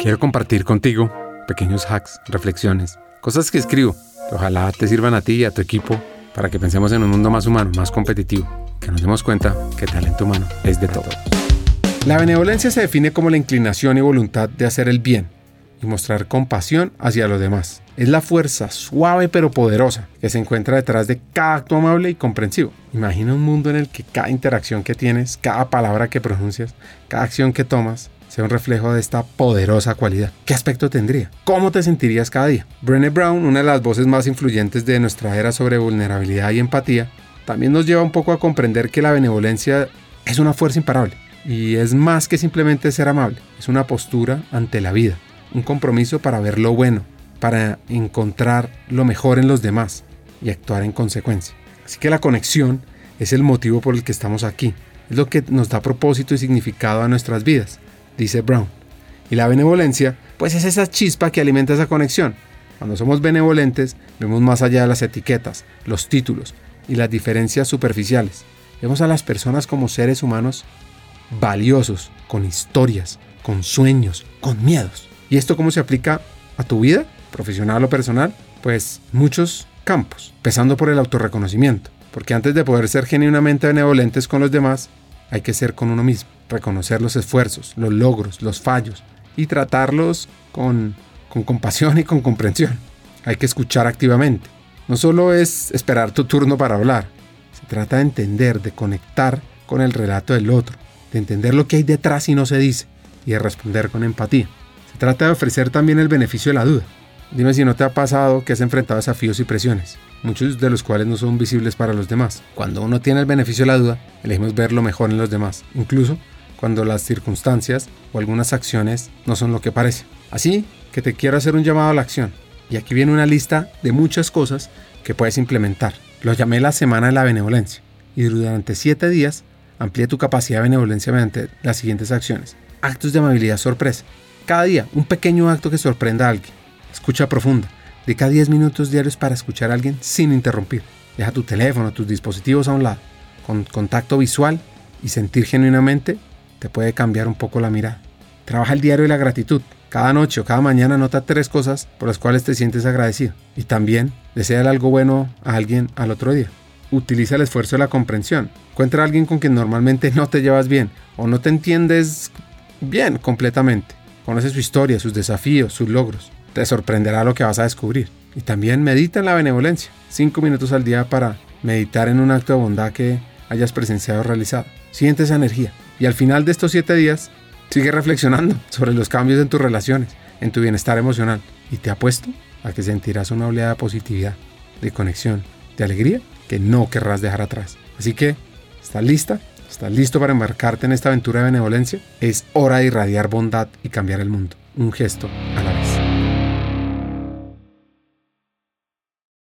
Quiero compartir contigo pequeños hacks, reflexiones, cosas que escribo que ojalá te sirvan a ti y a tu equipo para que pensemos en un mundo más humano, más competitivo, que nos demos cuenta que talento humano es de todo. La benevolencia se define como la inclinación y voluntad de hacer el bien y mostrar compasión hacia los demás. Es la fuerza suave pero poderosa que se encuentra detrás de cada acto amable y comprensivo. Imagina un mundo en el que cada interacción que tienes, cada palabra que pronuncias, cada acción que tomas, sea un reflejo de esta poderosa cualidad. ¿Qué aspecto tendría? ¿Cómo te sentirías cada día? Brené Brown, una de las voces más influyentes de nuestra era sobre vulnerabilidad y empatía, también nos lleva un poco a comprender que la benevolencia es una fuerza imparable y es más que simplemente ser amable, es una postura ante la vida, un compromiso para ver lo bueno, para encontrar lo mejor en los demás y actuar en consecuencia. Así que la conexión es el motivo por el que estamos aquí, es lo que nos da propósito y significado a nuestras vidas, dice Brown. Y la benevolencia, pues es esa chispa que alimenta esa conexión. Cuando somos benevolentes, vemos más allá de las etiquetas, los títulos y las diferencias superficiales. Vemos a las personas como seres humanos valiosos, con historias, con sueños, con miedos. ¿Y esto cómo se aplica a tu vida, profesional o personal? Pues muchos campos, empezando por el autorreconocimiento, porque antes de poder ser genuinamente benevolentes con los demás, hay que ser con uno mismo, reconocer los esfuerzos, los logros, los fallos y tratarlos con, con compasión y con comprensión. Hay que escuchar activamente. No solo es esperar tu turno para hablar, se trata de entender, de conectar con el relato del otro, de entender lo que hay detrás y no se dice, y de responder con empatía. Trata de ofrecer también el beneficio de la duda. Dime si no te ha pasado que has enfrentado desafíos y presiones, muchos de los cuales no son visibles para los demás. Cuando uno tiene el beneficio de la duda, elegimos ver lo mejor en los demás, incluso cuando las circunstancias o algunas acciones no son lo que parece. Así que te quiero hacer un llamado a la acción. Y aquí viene una lista de muchas cosas que puedes implementar. Lo llamé la semana de la benevolencia. Y durante 7 días amplíe tu capacidad de benevolencia mediante las siguientes acciones. Actos de amabilidad sorpresa. Cada día, un pequeño acto que sorprenda a alguien. Escucha profunda. Dedica 10 minutos diarios para escuchar a alguien sin interrumpir. Deja tu teléfono, tus dispositivos a un lado. Con contacto visual y sentir genuinamente te puede cambiar un poco la mirada. Trabaja el diario de la gratitud. Cada noche o cada mañana anota tres cosas por las cuales te sientes agradecido. Y también desea algo bueno a alguien al otro día. Utiliza el esfuerzo de la comprensión. Encuentra a alguien con quien normalmente no te llevas bien o no te entiendes bien completamente. Conoce su historia, sus desafíos, sus logros. Te sorprenderá lo que vas a descubrir. Y también medita en la benevolencia. Cinco minutos al día para meditar en un acto de bondad que hayas presenciado o realizado. Siente esa energía. Y al final de estos siete días, sigue reflexionando sobre los cambios en tus relaciones, en tu bienestar emocional. Y te apuesto a que sentirás una oleada de positividad, de conexión, de alegría que no querrás dejar atrás. Así que, ¿estás lista? ¿Estás listo para embarcarte en esta aventura de benevolencia? Es hora de irradiar bondad y cambiar el mundo. Un gesto a la